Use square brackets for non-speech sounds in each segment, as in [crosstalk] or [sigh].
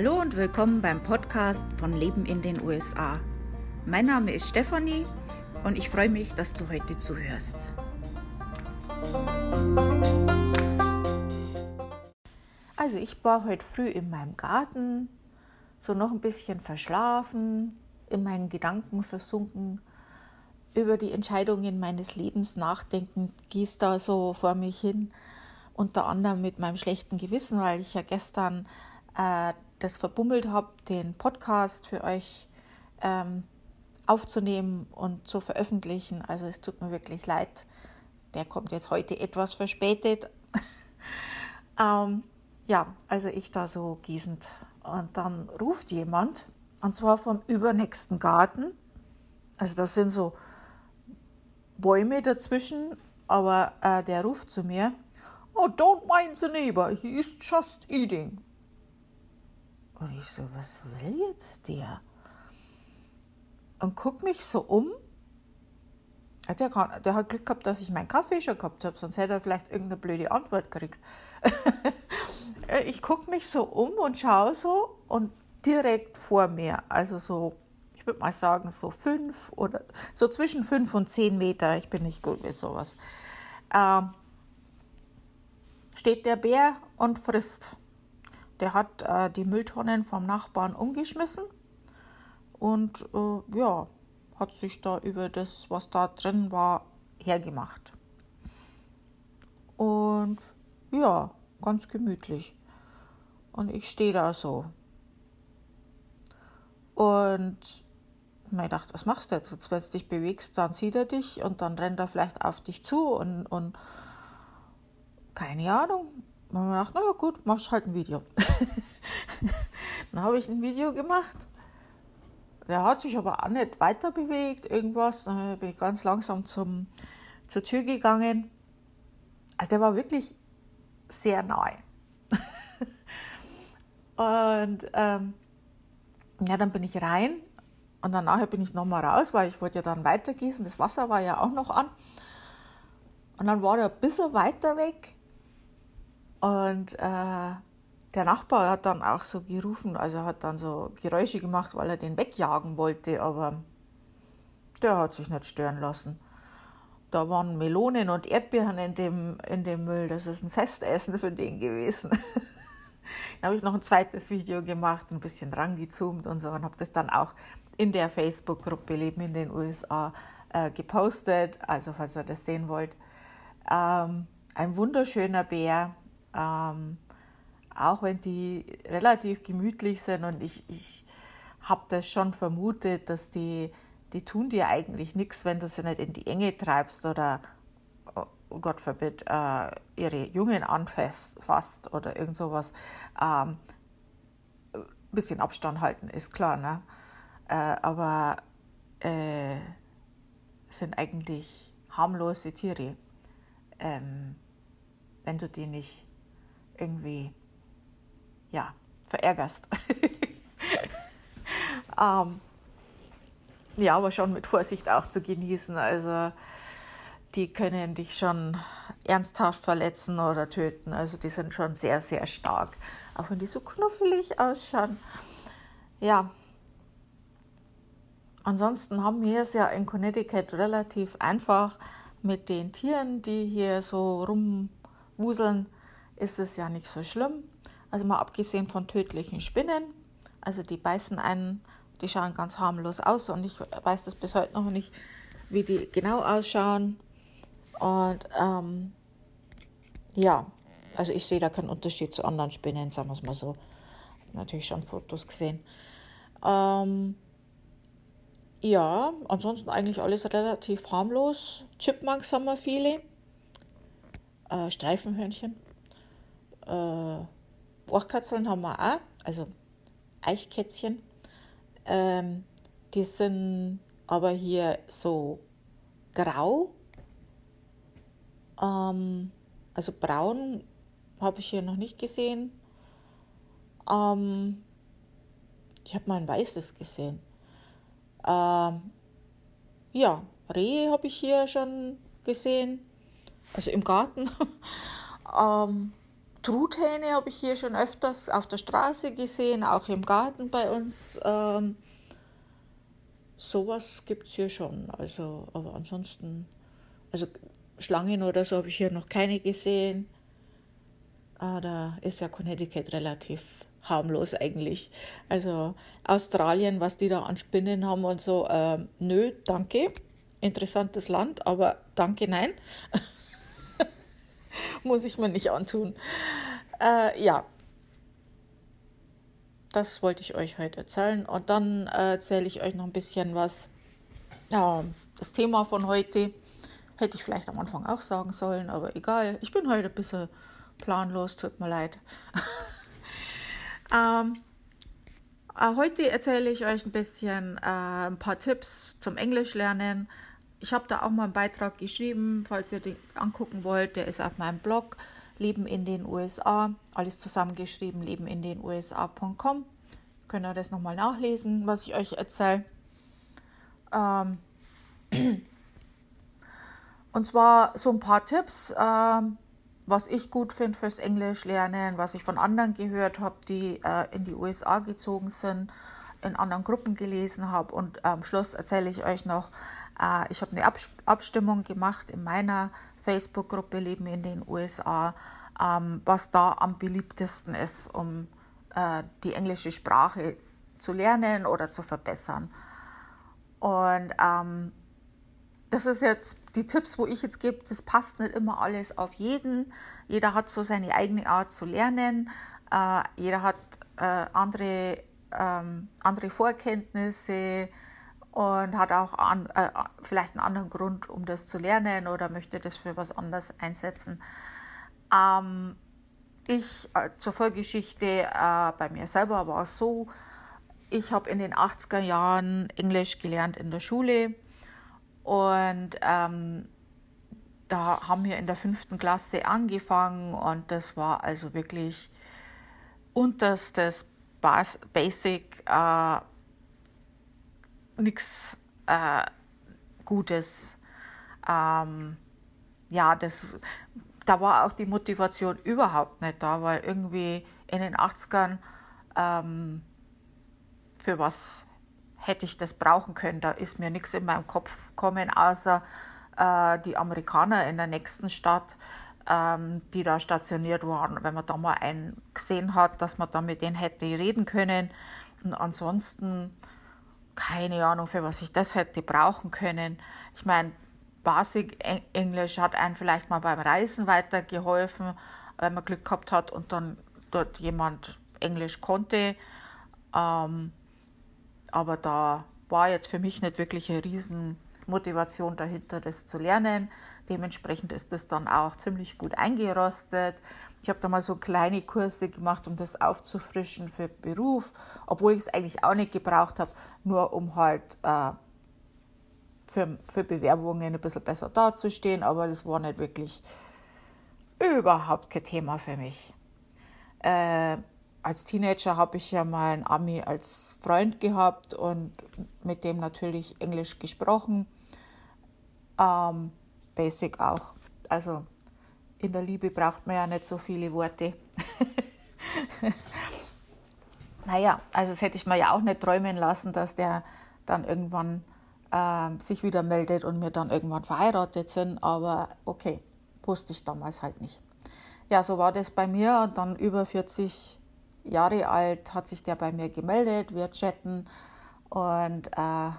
Hallo und willkommen beim Podcast von Leben in den USA. Mein Name ist Stefanie und ich freue mich, dass du heute zuhörst. Also ich war heute früh in meinem Garten, so noch ein bisschen verschlafen, in meinen Gedanken versunken, über die Entscheidungen meines Lebens nachdenken, gieß da so vor mich hin, unter anderem mit meinem schlechten Gewissen, weil ich ja gestern äh, das verbummelt habe, den Podcast für euch ähm, aufzunehmen und zu veröffentlichen. Also es tut mir wirklich leid. Der kommt jetzt heute etwas verspätet. [laughs] ähm, ja, also ich da so gießend. Und dann ruft jemand, und zwar vom übernächsten Garten. Also das sind so Bäume dazwischen, aber äh, der ruft zu mir, Oh, don't mind the neighbor, he is just eating. Und ich so, was will jetzt der? Und guck mich so um. Der, kann, der hat Glück gehabt, dass ich meinen Kaffee schon gehabt habe, sonst hätte er vielleicht irgendeine blöde Antwort gekriegt. [laughs] ich gucke mich so um und schaue so und direkt vor mir, also so, ich würde mal sagen, so fünf oder so zwischen fünf und zehn Meter, ich bin nicht gut mit sowas, äh, steht der Bär und frisst. Der hat äh, die Mülltonnen vom Nachbarn umgeschmissen und äh, ja, hat sich da über das, was da drin war, hergemacht. Und ja, ganz gemütlich. Und ich stehe da so. Und ich dachte, was machst du jetzt? Wenn du dich bewegst, dann sieht er dich und dann rennt er vielleicht auf dich zu und, und keine Ahnung. Und man dachte, naja gut, mach ich halt ein Video. [laughs] dann habe ich ein Video gemacht der hat sich aber auch nicht weiter bewegt, irgendwas. Dann bin ich ganz langsam zum, zur Tür gegangen. Also der war wirklich sehr nahe. [laughs] und ähm, ja, dann bin ich rein und dann nachher bin ich nochmal raus, weil ich wollte ja dann weitergießen. Das Wasser war ja auch noch an. Und dann war er ein bisschen weiter weg. Und äh, der Nachbar hat dann auch so gerufen, also hat dann so Geräusche gemacht, weil er den wegjagen wollte, aber der hat sich nicht stören lassen. Da waren Melonen und Erdbeeren in dem, in dem Müll. Das ist ein Festessen für den gewesen. [laughs] dann habe ich noch ein zweites Video gemacht, ein bisschen rangezoomt und so und habe das dann auch in der Facebook-Gruppe Leben in den USA äh, gepostet. Also falls ihr das sehen wollt. Ähm, ein wunderschöner Bär. Ähm, auch wenn die relativ gemütlich sind und ich, ich habe das schon vermutet, dass die, die tun dir eigentlich nichts, wenn du sie nicht in die Enge treibst oder, oh Gott verbitt, äh, ihre Jungen anfasst oder irgend sowas. Ähm, bisschen Abstand halten, ist klar, ne? Äh, aber äh, sind eigentlich harmlose Tiere, ähm, wenn du die nicht irgendwie ja, verärgerst. [laughs] ähm, ja, aber schon mit Vorsicht auch zu genießen. Also die können dich schon ernsthaft verletzen oder töten. Also die sind schon sehr, sehr stark. Auch wenn die so knuffelig ausschauen. Ja. Ansonsten haben wir es ja in Connecticut relativ einfach mit den Tieren, die hier so rumwuseln, ist es ja nicht so schlimm. Also mal abgesehen von tödlichen Spinnen. Also die beißen einen, die schauen ganz harmlos aus und ich weiß das bis heute noch nicht, wie die genau ausschauen. Und ähm, ja, also ich sehe da keinen Unterschied zu anderen Spinnen, sagen wir es mal so. Natürlich schon Fotos gesehen. Ähm, ja, ansonsten eigentlich alles relativ harmlos. Chipmunks haben wir viele. Äh, Streifenhörnchen. Äh, Borchkatzeln haben wir auch, also Eichkätzchen. Ähm, die sind aber hier so grau. Ähm, also braun habe ich hier noch nicht gesehen. Ähm, ich habe mal ein weißes gesehen. Ähm, ja, Rehe habe ich hier schon gesehen, also im Garten. [laughs] ähm, Truthähne habe ich hier schon öfters auf der Straße gesehen, auch im Garten bei uns. Ähm, sowas gibt es hier schon. Also, aber ansonsten, also Schlangen oder so habe ich hier noch keine gesehen. Ah, da ist ja Connecticut relativ harmlos eigentlich. Also Australien, was die da an Spinnen haben und so, äh, nö, danke. Interessantes Land, aber danke, nein. [laughs] [laughs] Muss ich mir nicht antun. Äh, ja, das wollte ich euch heute erzählen. Und dann äh, erzähle ich euch noch ein bisschen was. Ja, das Thema von heute hätte ich vielleicht am Anfang auch sagen sollen, aber egal. Ich bin heute ein bisschen planlos, tut mir leid. [laughs] ähm, äh, heute erzähle ich euch ein bisschen äh, ein paar Tipps zum Englisch lernen. Ich habe da auch mal einen Beitrag geschrieben, falls ihr den angucken wollt. Der ist auf meinem Blog Leben in den USA. Alles zusammengeschrieben, leben in den USA.com. Könnt ihr das nochmal nachlesen, was ich euch erzähle. Ähm und zwar so ein paar Tipps. Ähm was ich gut finde fürs Englisch lernen, was ich von anderen gehört habe, die äh, in die USA gezogen sind, in anderen Gruppen gelesen habe. Und am Schluss erzähle ich euch noch, äh, ich habe eine Abs Abstimmung gemacht in meiner Facebook-Gruppe Leben in den USA, ähm, was da am beliebtesten ist, um äh, die englische Sprache zu lernen oder zu verbessern. Und ähm, das ist jetzt die Tipps, wo ich jetzt gebe, das passt nicht immer alles auf jeden. Jeder hat so seine eigene Art zu lernen. Äh, jeder hat äh, andere, ähm, andere Vorkenntnisse und hat auch an, äh, vielleicht einen anderen Grund, um das zu lernen oder möchte das für was anderes einsetzen. Ähm, ich äh, zur Vollgeschichte äh, bei mir selber war es so, ich habe in den 80er Jahren Englisch gelernt in der Schule und ähm, da haben wir in der fünften Klasse angefangen und das war also wirklich unterstes Bas Basic, äh, nichts äh, Gutes. Ähm, ja, das, da war auch die Motivation überhaupt nicht da, weil irgendwie in den 80ern ähm, für was hätte ich das brauchen können. Da ist mir nichts in meinem Kopf gekommen, außer äh, die Amerikaner in der nächsten Stadt, ähm, die da stationiert waren. Wenn man da mal einen gesehen hat, dass man da mit denen hätte reden können. Und ansonsten keine Ahnung, für was ich das hätte brauchen können. Ich meine, Basic Englisch hat einem vielleicht mal beim Reisen weitergeholfen, wenn man Glück gehabt hat und dann dort jemand Englisch konnte. Ähm, aber da war jetzt für mich nicht wirklich eine Riesenmotivation dahinter, das zu lernen. Dementsprechend ist das dann auch ziemlich gut eingerostet. Ich habe da mal so kleine Kurse gemacht, um das aufzufrischen für Beruf, obwohl ich es eigentlich auch nicht gebraucht habe, nur um halt äh, für, für Bewerbungen ein bisschen besser dazustehen. Aber das war nicht wirklich überhaupt kein Thema für mich. Äh, als Teenager habe ich ja mal einen Ami als Freund gehabt und mit dem natürlich Englisch gesprochen. Ähm, basic auch. Also in der Liebe braucht man ja nicht so viele Worte. [laughs] naja, also das hätte ich mir ja auch nicht träumen lassen, dass der dann irgendwann äh, sich wieder meldet und wir dann irgendwann verheiratet sind. Aber okay, wusste ich damals halt nicht. Ja, so war das bei mir und dann über 40 Jahre alt hat sich der bei mir gemeldet, wir chatten und äh,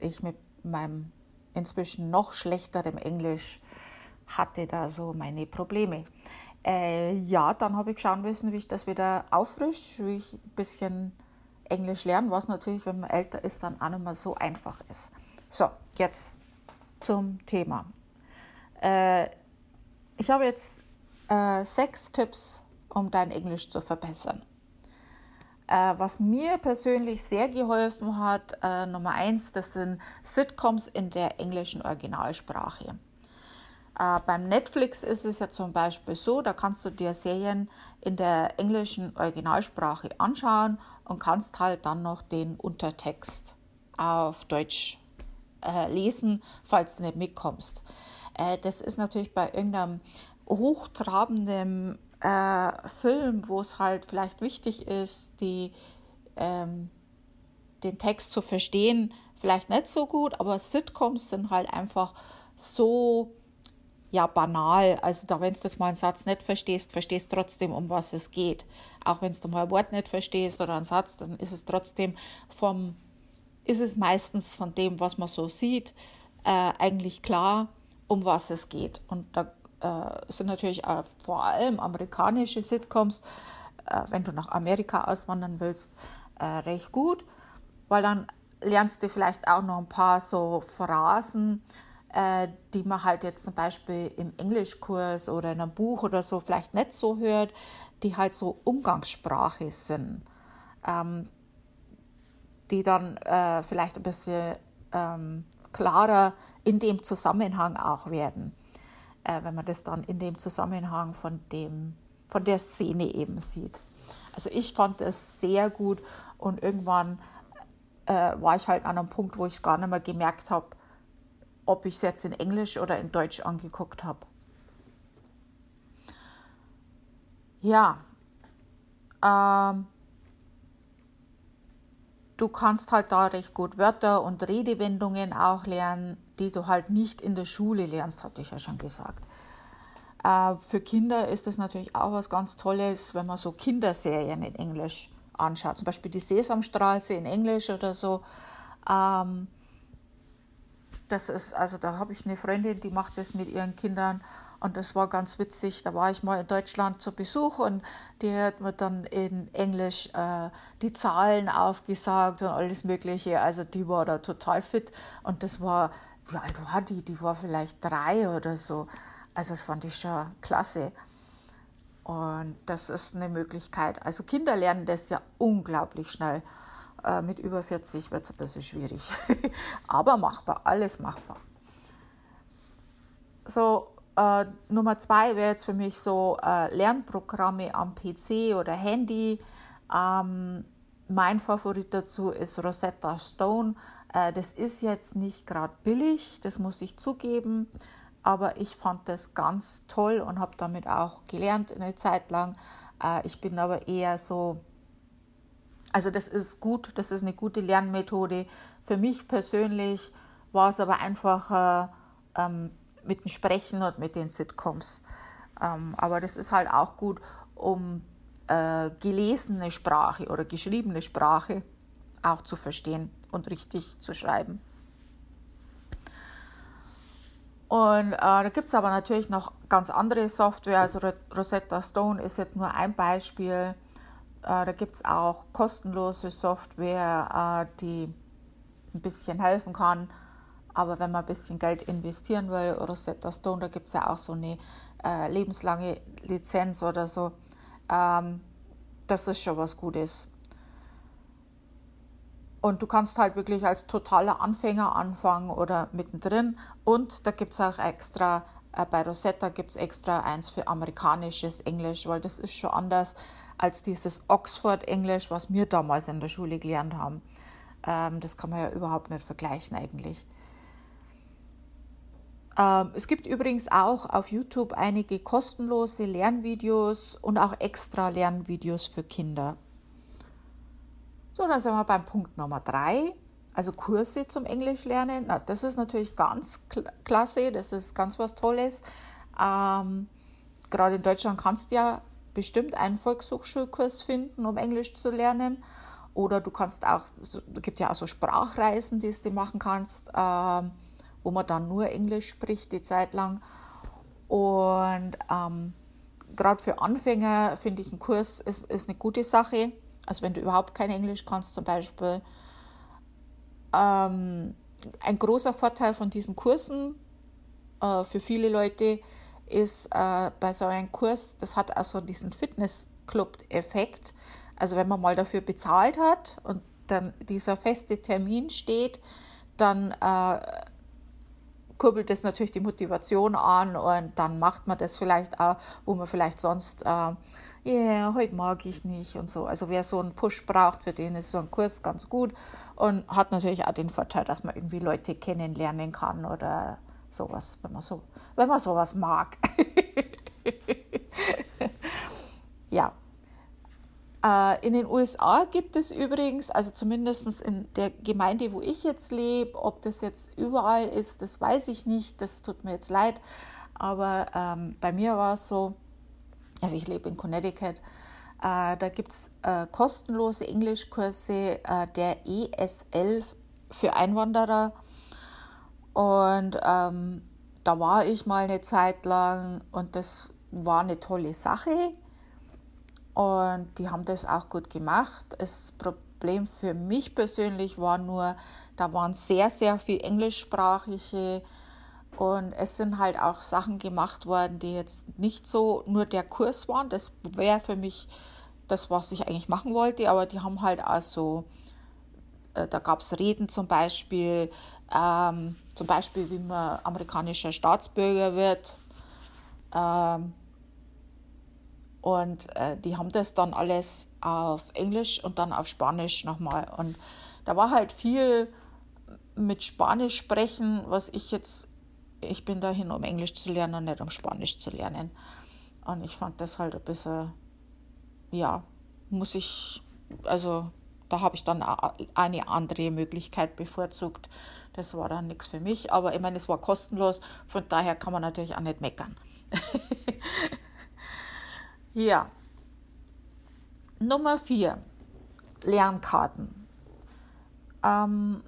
ich mit meinem inzwischen noch schlechteren Englisch hatte da so meine Probleme. Äh, ja, dann habe ich schauen müssen, wie ich das wieder auffrische, wie ich ein bisschen Englisch lerne, was natürlich, wenn man älter ist, dann auch nicht mehr so einfach ist. So, jetzt zum Thema. Äh, ich habe jetzt äh, sechs Tipps, um dein Englisch zu verbessern. Äh, was mir persönlich sehr geholfen hat, äh, Nummer eins, das sind Sitcoms in der englischen Originalsprache. Äh, beim Netflix ist es ja zum Beispiel so, da kannst du dir Serien in der englischen Originalsprache anschauen und kannst halt dann noch den Untertext auf Deutsch äh, lesen, falls du nicht mitkommst. Äh, das ist natürlich bei irgendeinem hochtrabenden äh, Film, wo es halt vielleicht wichtig ist, die, ähm, den Text zu verstehen, vielleicht nicht so gut, aber Sitcoms sind halt einfach so ja banal. Also da, wenn du jetzt mal einen Satz nicht verstehst, verstehst trotzdem, um was es geht. Auch wenn du mal ein Wort nicht verstehst oder einen Satz, dann ist es trotzdem vom, ist es meistens von dem, was man so sieht, äh, eigentlich klar, um was es geht. Und da äh, sind natürlich äh, vor allem amerikanische Sitcoms, äh, wenn du nach Amerika auswandern willst, äh, recht gut, weil dann lernst du vielleicht auch noch ein paar so Phrasen, äh, die man halt jetzt zum Beispiel im Englischkurs oder in einem Buch oder so vielleicht nicht so hört, die halt so Umgangssprache sind, ähm, die dann äh, vielleicht ein bisschen ähm, klarer in dem Zusammenhang auch werden, äh, wenn man das dann in dem Zusammenhang von, dem, von der Szene eben sieht. Also ich fand es sehr gut und irgendwann äh, war ich halt an einem Punkt, wo ich es gar nicht mehr gemerkt habe, ob ich es jetzt in Englisch oder in Deutsch angeguckt habe. Ja, ähm, du kannst halt da recht gut Wörter und Redewendungen auch lernen, die du halt nicht in der Schule lernst, hatte ich ja schon gesagt. Äh, für Kinder ist das natürlich auch was ganz Tolles, wenn man so Kinderserien in Englisch anschaut, zum Beispiel die Sesamstraße in Englisch oder so. Ähm, das ist, also da habe ich eine Freundin, die macht das mit ihren Kindern und das war ganz witzig. Da war ich mal in Deutschland zu Besuch und die hat mir dann in Englisch äh, die Zahlen aufgesagt und alles Mögliche. Also die war da total fit und das war, wie alt war die? Die war vielleicht drei oder so. Also das fand ich schon klasse. Und das ist eine Möglichkeit. Also Kinder lernen das ja unglaublich schnell. Äh, mit über 40 wird es ein bisschen schwierig. [laughs] Aber machbar, alles machbar. So, äh, Nummer zwei wäre jetzt für mich so äh, Lernprogramme am PC oder Handy. Ähm, mein Favorit dazu ist Rosetta Stone. Äh, das ist jetzt nicht gerade billig, das muss ich zugeben, aber ich fand das ganz toll und habe damit auch gelernt eine Zeit lang. Äh, ich bin aber eher so also das ist gut, das ist eine gute Lernmethode. Für mich persönlich war es aber einfacher ähm, mit dem Sprechen und mit den Sitcoms. Ähm, aber das ist halt auch gut, um äh, gelesene Sprache oder geschriebene Sprache auch zu verstehen und richtig zu schreiben. Und äh, da gibt es aber natürlich noch ganz andere Software. Also Rosetta Stone ist jetzt nur ein Beispiel. Äh, da gibt es auch kostenlose Software, äh, die ein bisschen helfen kann. Aber wenn man ein bisschen Geld investieren will, Rosetta Stone, da gibt es ja auch so eine äh, lebenslange Lizenz oder so. Ähm, das ist schon was Gutes. Und du kannst halt wirklich als totaler Anfänger anfangen oder mittendrin. Und da gibt es auch extra, äh, bei Rosetta gibt es extra eins für amerikanisches Englisch, weil das ist schon anders als dieses Oxford-Englisch, was wir damals in der Schule gelernt haben. Ähm, das kann man ja überhaupt nicht vergleichen eigentlich. Ähm, es gibt übrigens auch auf YouTube einige kostenlose Lernvideos und auch extra Lernvideos für Kinder. So, dann sind wir beim Punkt Nummer drei, also Kurse zum Englisch lernen. Na, das ist natürlich ganz klasse, das ist ganz was Tolles. Ähm, gerade in Deutschland kannst du ja bestimmt einen Volkshochschulkurs finden, um Englisch zu lernen. Oder du kannst auch, es gibt ja auch so Sprachreisen, die du machen kannst, äh, wo man dann nur Englisch spricht, die Zeit lang. Und ähm, gerade für Anfänger finde ich ein Kurs ist, ist eine gute Sache. Also wenn du überhaupt kein Englisch kannst zum Beispiel. Ähm, ein großer Vorteil von diesen Kursen äh, für viele Leute ist äh, bei so einem Kurs, das hat also diesen Fitnessclub-Effekt. Also wenn man mal dafür bezahlt hat und dann dieser feste Termin steht, dann äh, kurbelt das natürlich die Motivation an und dann macht man das vielleicht auch, wo man vielleicht sonst, ja, yeah, heute mag ich nicht und so. Also wer so einen Push braucht, für den ist so ein Kurs ganz gut und hat natürlich auch den Vorteil, dass man irgendwie Leute kennenlernen kann oder sowas, wenn man so, wenn man sowas mag. [laughs] ja. Äh, in den USA gibt es übrigens, also zumindest in der Gemeinde, wo ich jetzt lebe, ob das jetzt überall ist, das weiß ich nicht, das tut mir jetzt leid. Aber ähm, bei mir war es so, also ich lebe in Connecticut, äh, da gibt es äh, kostenlose Englischkurse äh, der ESL für Einwanderer. Und ähm, da war ich mal eine Zeit lang und das war eine tolle Sache. Und die haben das auch gut gemacht. Das Problem für mich persönlich war nur, da waren sehr, sehr viel englischsprachige und es sind halt auch Sachen gemacht worden, die jetzt nicht so nur der Kurs waren. Das wäre für mich das, was ich eigentlich machen wollte, aber die haben halt also, äh, da gab es Reden zum Beispiel, ähm, zum Beispiel, wie man amerikanischer Staatsbürger wird. Ähm, und äh, die haben das dann alles auf Englisch und dann auf Spanisch nochmal. Und da war halt viel mit Spanisch sprechen, was ich jetzt, ich bin dahin, um Englisch zu lernen und nicht um Spanisch zu lernen. Und ich fand das halt ein bisschen ja, muss ich, also da habe ich dann eine andere Möglichkeit bevorzugt. Das war dann nichts für mich, aber ich meine, es war kostenlos, von daher kann man natürlich auch nicht meckern. [laughs] ja. Nummer vier, Lernkarten. Ähm,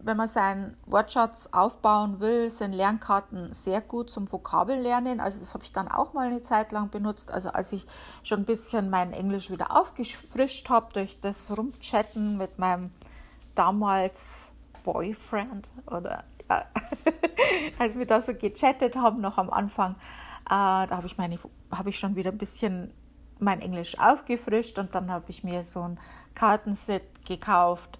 wenn man seinen Wortschatz aufbauen will, sind Lernkarten sehr gut zum Vokabellernen. Also das habe ich dann auch mal eine Zeit lang benutzt. Also als ich schon ein bisschen mein Englisch wieder aufgefrischt habe durch das Rumchatten mit meinem damals Boyfriend oder ja, [laughs] als wir da so gechattet haben noch am Anfang, äh, da habe ich meine habe ich schon wieder ein bisschen mein Englisch aufgefrischt und dann habe ich mir so ein Kartenset gekauft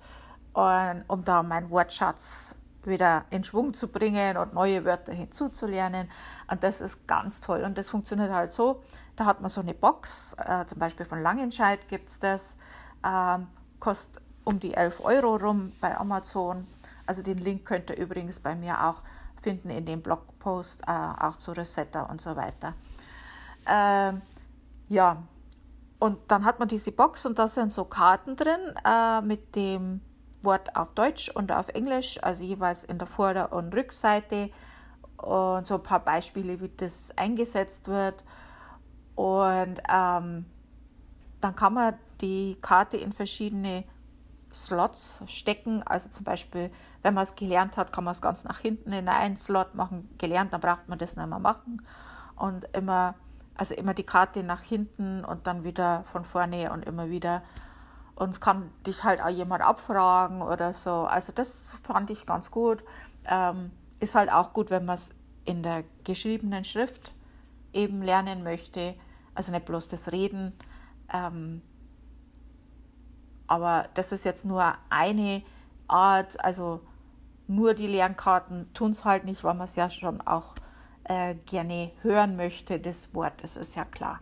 und, um da meinen Wortschatz wieder in Schwung zu bringen und neue Wörter hinzuzulernen. Und das ist ganz toll. Und das funktioniert halt so, da hat man so eine Box, äh, zum Beispiel von Langenscheid gibt es das, ähm, kostet um die 11 Euro rum bei Amazon. Also den Link könnt ihr übrigens bei mir auch finden in dem Blogpost, äh, auch zu Rosetta und so weiter. Ähm, ja, und dann hat man diese Box und da sind so Karten drin äh, mit dem Wort auf Deutsch und auf Englisch, also jeweils in der Vorder- und Rückseite und so ein paar Beispiele, wie das eingesetzt wird. Und ähm, dann kann man die Karte in verschiedene Slots stecken. Also zum Beispiel, wenn man es gelernt hat, kann man es ganz nach hinten in einen Slot machen. Gelernt, dann braucht man das nicht mehr machen. Und immer, also immer die Karte nach hinten und dann wieder von vorne und immer wieder und kann dich halt auch jemand abfragen oder so. Also das fand ich ganz gut. Ähm, ist halt auch gut, wenn man es in der geschriebenen Schrift eben lernen möchte. Also nicht bloß das Reden. Ähm, aber das ist jetzt nur eine Art, also nur die Lernkarten tun es halt nicht, weil man es ja schon auch äh, gerne hören möchte, das Wort, das ist ja klar.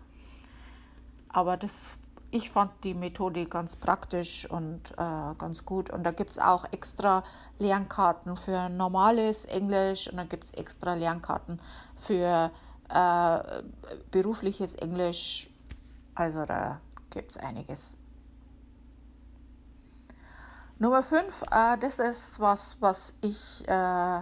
Aber das ich fand die Methode ganz praktisch und äh, ganz gut. Und da gibt es auch extra Lernkarten für normales Englisch und dann gibt es extra Lernkarten für äh, berufliches Englisch. Also da gibt es einiges. Nummer 5, äh, das ist was, was ich äh,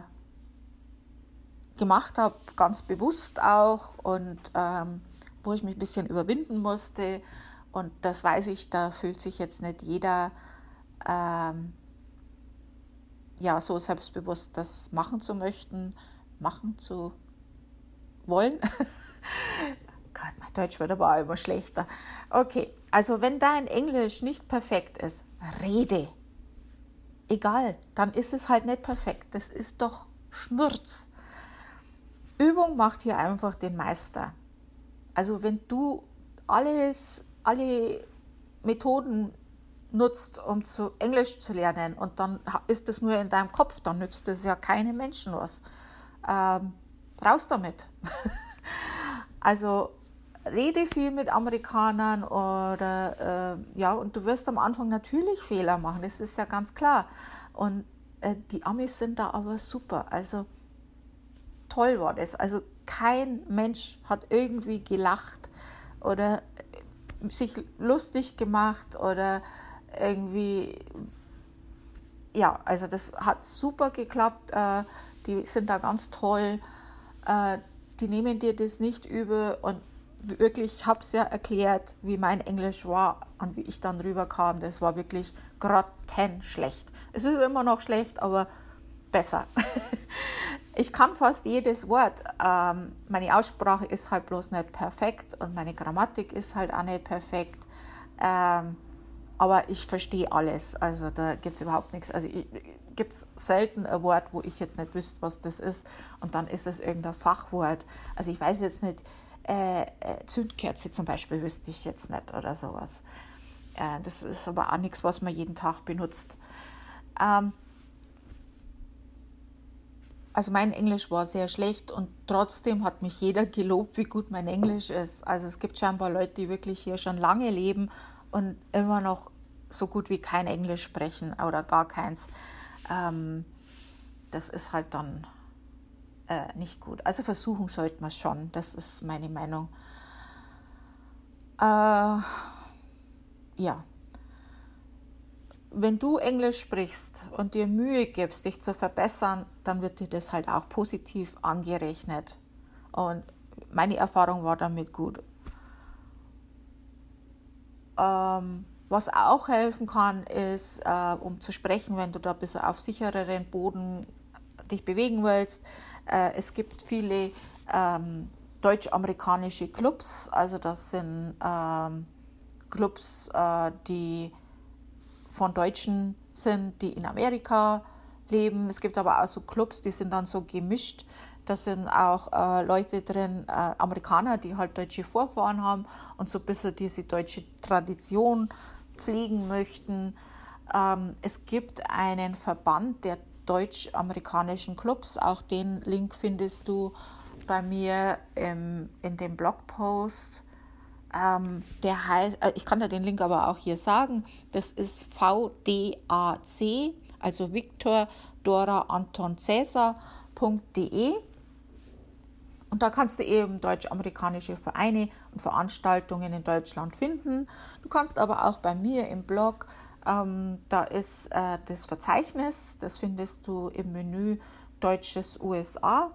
gemacht habe, ganz bewusst auch und ähm, wo ich mich ein bisschen überwinden musste und das weiß ich, da fühlt sich jetzt nicht jeder ähm, ja, so selbstbewusst, das machen zu möchten, machen zu wollen. [laughs] Gott, mein Deutsch wird aber immer schlechter. Okay, also wenn dein Englisch nicht perfekt ist, rede. Egal, dann ist es halt nicht perfekt. Das ist doch Schnurz. Übung macht hier einfach den Meister. Also wenn du alles alle Methoden nutzt, um zu Englisch zu lernen und dann ist es nur in deinem Kopf, dann nützt es ja keinem Menschen was. Ähm, raus damit. [laughs] also rede viel mit Amerikanern oder äh, ja, und du wirst am Anfang natürlich Fehler machen, das ist ja ganz klar. Und äh, die Amis sind da aber super. Also toll war das. Also kein Mensch hat irgendwie gelacht oder sich lustig gemacht oder irgendwie, ja, also das hat super geklappt. Äh, die sind da ganz toll. Äh, die nehmen dir das nicht übel und wirklich, ich habe es ja erklärt, wie mein Englisch war und wie ich dann rüberkam. Das war wirklich grottenschlecht. Es ist immer noch schlecht, aber besser. [laughs] ich kann fast jedes Wort. Ähm, meine Aussprache ist halt bloß nicht perfekt und meine Grammatik ist halt auch nicht perfekt. Ähm, aber ich verstehe alles. Also da gibt es überhaupt nichts. Also gibt es selten ein Wort, wo ich jetzt nicht wüsste, was das ist. Und dann ist es irgendein Fachwort. Also ich weiß jetzt nicht, äh, äh, Zündkerze zum Beispiel wüsste ich jetzt nicht oder sowas. Äh, das ist aber auch nichts, was man jeden Tag benutzt. Ähm, also mein Englisch war sehr schlecht und trotzdem hat mich jeder [laughs] gelobt, wie gut mein Englisch ist. Also es gibt scheinbar Leute, die wirklich hier schon lange leben und immer noch so gut wie kein Englisch sprechen oder gar keins. Ähm, das ist halt dann äh, nicht gut. Also versuchen sollte man schon, das ist meine Meinung. Äh, ja. Wenn du Englisch sprichst und dir Mühe gibst, dich zu verbessern, dann wird dir das halt auch positiv angerechnet. Und meine Erfahrung war damit gut. Ähm, was auch helfen kann, ist, äh, um zu sprechen, wenn du da ein bisschen auf sichereren Boden dich bewegen willst, äh, es gibt viele ähm, deutsch-amerikanische Clubs, also das sind ähm, Clubs, äh, die von Deutschen sind, die in Amerika leben. Es gibt aber auch so Clubs, die sind dann so gemischt. Da sind auch äh, Leute drin, äh, Amerikaner, die halt deutsche Vorfahren haben und so ein bisschen diese deutsche Tradition pflegen möchten. Ähm, es gibt einen Verband der deutsch-amerikanischen Clubs. Auch den Link findest du bei mir im, in dem Blogpost. Ähm, der heißt, äh, ich kann dir den Link aber auch hier sagen. Das ist VDAC, also Victor Dora Anton Cäsar.de. Und da kannst du eben deutsch-amerikanische Vereine und Veranstaltungen in Deutschland finden. Du kannst aber auch bei mir im Blog ähm, da ist äh, das Verzeichnis, das findest du im Menü Deutsches USA.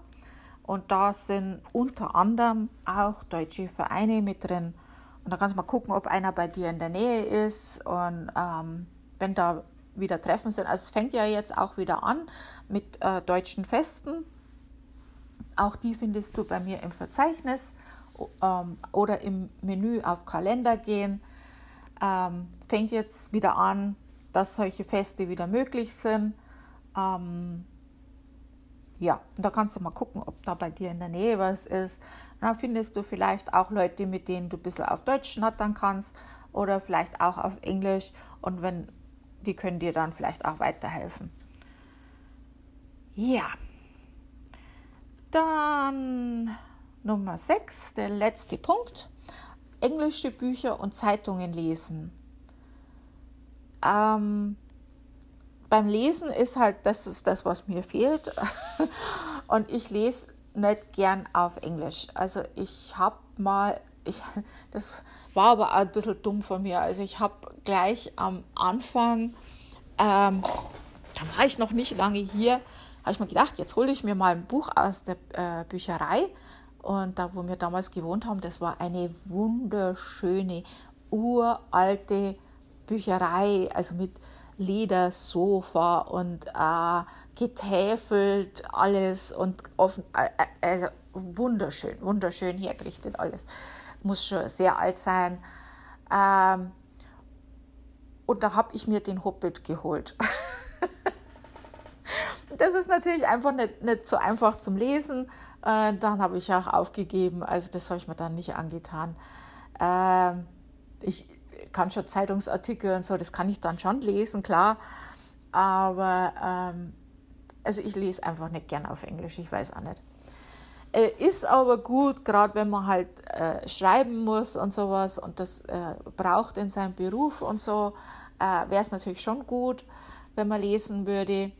Und da sind unter anderem auch deutsche Vereine mit drin. Und da kannst du mal gucken, ob einer bei dir in der Nähe ist. Und ähm, wenn da wieder Treffen sind. Also es fängt ja jetzt auch wieder an mit äh, deutschen Festen. Auch die findest du bei mir im Verzeichnis ähm, oder im Menü auf Kalender gehen ähm, fängt jetzt wieder an, dass solche Feste wieder möglich sind. Ähm, ja, und da kannst du mal gucken, ob da bei dir in der Nähe was ist. Dann findest du vielleicht auch Leute, mit denen du ein bisschen auf Deutsch schnattern kannst oder vielleicht auch auf Englisch. Und wenn die können dir dann vielleicht auch weiterhelfen. Ja, dann Nummer 6, der letzte Punkt englische Bücher und Zeitungen lesen. Ähm, beim Lesen ist halt, das ist das, was mir fehlt. [laughs] und ich lese nicht gern auf Englisch. Also ich habe mal, ich, [laughs] das war aber auch ein bisschen dumm von mir. Also ich habe gleich am Anfang, ähm, da war ich noch nicht lange hier, habe ich mir gedacht, jetzt hole ich mir mal ein Buch aus der äh, Bücherei und da, wo wir damals gewohnt haben, das war eine wunderschöne, uralte Bücherei, also mit Ledersofa und äh, getäfelt alles und offen, äh, äh, also wunderschön, wunderschön hergerichtet alles. Muss schon sehr alt sein. Ähm, und da habe ich mir den Hobbit geholt. [laughs] das ist natürlich einfach nicht, nicht so einfach zum Lesen. Äh, dann habe ich auch aufgegeben. Also das habe ich mir dann nicht angetan. Äh, ich kann schon Zeitungsartikel und so, das kann ich dann schon lesen, klar. Aber ähm, also ich lese einfach nicht gern auf Englisch, ich weiß auch nicht. Äh, ist aber gut, gerade wenn man halt äh, schreiben muss und sowas und das äh, braucht in seinem Beruf und so, äh, wäre es natürlich schon gut, wenn man lesen würde.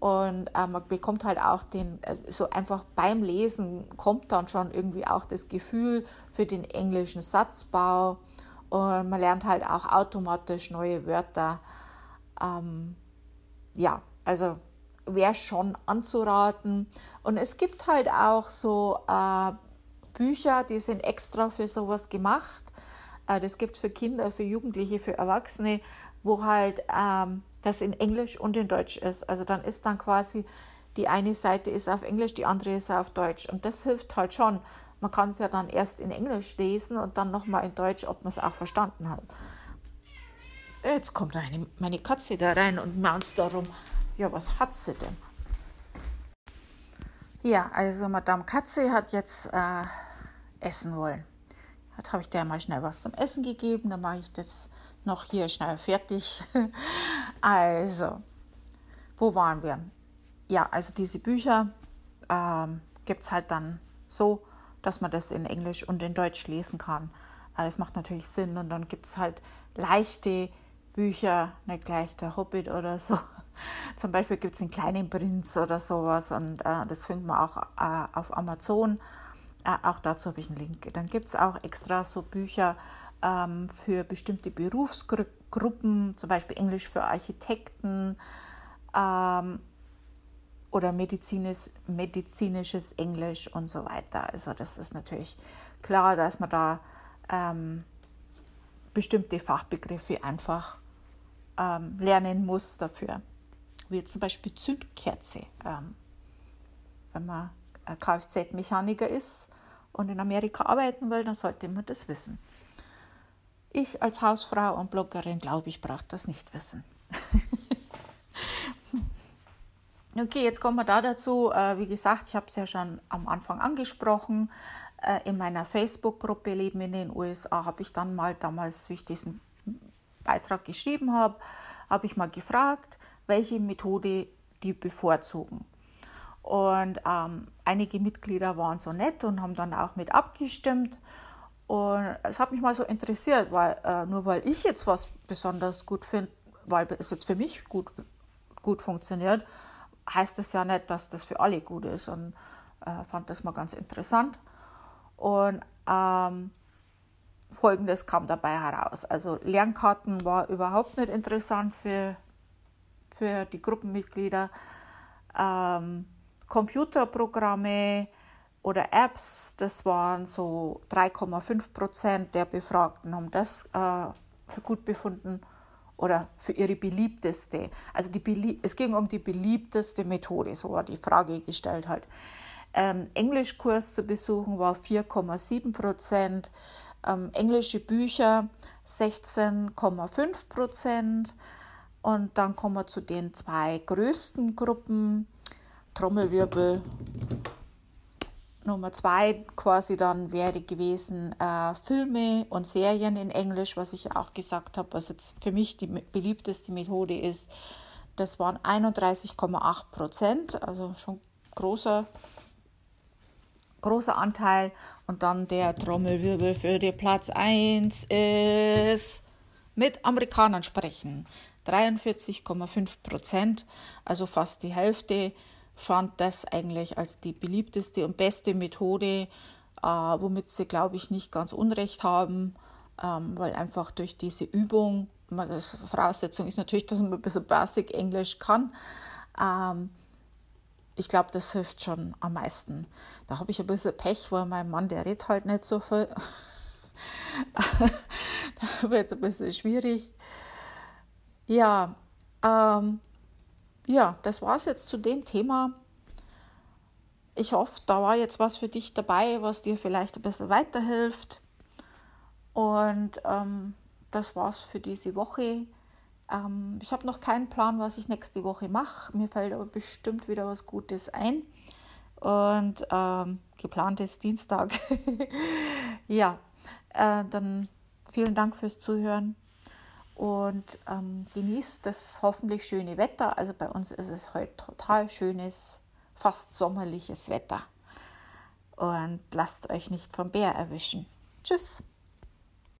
Und äh, man bekommt halt auch den, äh, so einfach beim Lesen kommt dann schon irgendwie auch das Gefühl für den englischen Satzbau Und man lernt halt auch automatisch neue Wörter. Ähm, ja, also wäre schon anzuraten. Und es gibt halt auch so äh, Bücher, die sind extra für sowas gemacht. Äh, das gibt es für Kinder, für Jugendliche, für Erwachsene, wo halt ähm, das in Englisch und in Deutsch ist. Also dann ist dann quasi die eine Seite ist auf Englisch, die andere ist auf Deutsch. Und das hilft halt schon. Man kann es ja dann erst in Englisch lesen und dann nochmal in Deutsch, ob man es auch verstanden hat. Jetzt kommt eine, meine Katze da rein und maunzt darum. Ja, was hat sie denn? Ja, also Madame Katze hat jetzt äh, essen wollen. Jetzt habe ich der mal schnell was zum Essen gegeben, dann mache ich das noch hier schnell fertig. [laughs] also, wo waren wir? Ja, also diese Bücher ähm, gibt es halt dann so, dass man das in Englisch und in Deutsch lesen kann. Das macht natürlich Sinn. Und dann gibt es halt leichte Bücher, nicht gleich der Hobbit oder so. [laughs] Zum Beispiel gibt es einen kleinen Prinz oder sowas und äh, das findet man auch äh, auf Amazon. Äh, auch dazu habe ich einen Link. Dann gibt es auch extra so Bücher ähm, für bestimmte Berufsgruppen, zum Beispiel Englisch für Architekten ähm, oder medizinisch, medizinisches Englisch und so weiter. Also das ist natürlich klar, dass man da ähm, bestimmte Fachbegriffe einfach ähm, lernen muss dafür. Wie zum Beispiel Zündkerze. Ähm, wenn man Kfz-Mechaniker ist und in Amerika arbeiten will, dann sollte man das wissen. Ich als Hausfrau und Bloggerin glaube ich, brauche das nicht wissen. [laughs] okay, jetzt kommen wir da dazu. Äh, wie gesagt, ich habe es ja schon am Anfang angesprochen. Äh, in meiner Facebook-Gruppe Leben in den USA habe ich dann mal damals, wie ich diesen Beitrag geschrieben habe, habe ich mal gefragt, welche Methode die bevorzugen. Und ähm, einige Mitglieder waren so nett und haben dann auch mit abgestimmt. Und es hat mich mal so interessiert, weil äh, nur weil ich jetzt was besonders gut finde, weil es jetzt für mich gut, gut funktioniert, heißt das ja nicht, dass das für alle gut ist. Und äh, fand das mal ganz interessant. Und ähm, Folgendes kam dabei heraus. Also Lernkarten war überhaupt nicht interessant für, für die Gruppenmitglieder. Ähm, Computerprogramme oder Apps, das waren so 3,5 Prozent der Befragten haben das äh, für gut befunden oder für ihre beliebteste. Also die es ging um die beliebteste Methode, so war die Frage gestellt halt. Ähm, Englischkurs zu besuchen war 4,7 Prozent, ähm, englische Bücher 16,5 Prozent und dann kommen wir zu den zwei größten Gruppen. Trommelwirbel. Nummer zwei quasi dann wäre gewesen äh, Filme und Serien in Englisch, was ich ja auch gesagt habe, was jetzt für mich die beliebteste Methode ist. Das waren 31,8 Prozent, also schon großer, großer Anteil. Und dann der Trommelwirbel für den Platz 1 ist mit Amerikanern sprechen. 43,5 Prozent, also fast die Hälfte fand das eigentlich als die beliebteste und beste Methode, äh, womit sie, glaube ich, nicht ganz Unrecht haben, ähm, weil einfach durch diese Übung, das Voraussetzung ist natürlich, dass man ein bisschen Basic Englisch kann. Ähm, ich glaube, das hilft schon am meisten. Da habe ich ein bisschen Pech, weil mein Mann, der redet halt nicht so viel. [laughs] da wird es ein bisschen schwierig. Ja, ähm, ja, das war es jetzt zu dem Thema. Ich hoffe, da war jetzt was für dich dabei, was dir vielleicht ein bisschen weiterhilft. Und ähm, das war's für diese Woche. Ähm, ich habe noch keinen Plan, was ich nächste Woche mache. Mir fällt aber bestimmt wieder was Gutes ein. Und ähm, geplant ist Dienstag. [laughs] ja, äh, dann vielen Dank fürs Zuhören und ähm, genießt das hoffentlich schöne Wetter. Also bei uns ist es heute total schönes, fast sommerliches Wetter. Und lasst euch nicht vom Bär erwischen. Tschüss.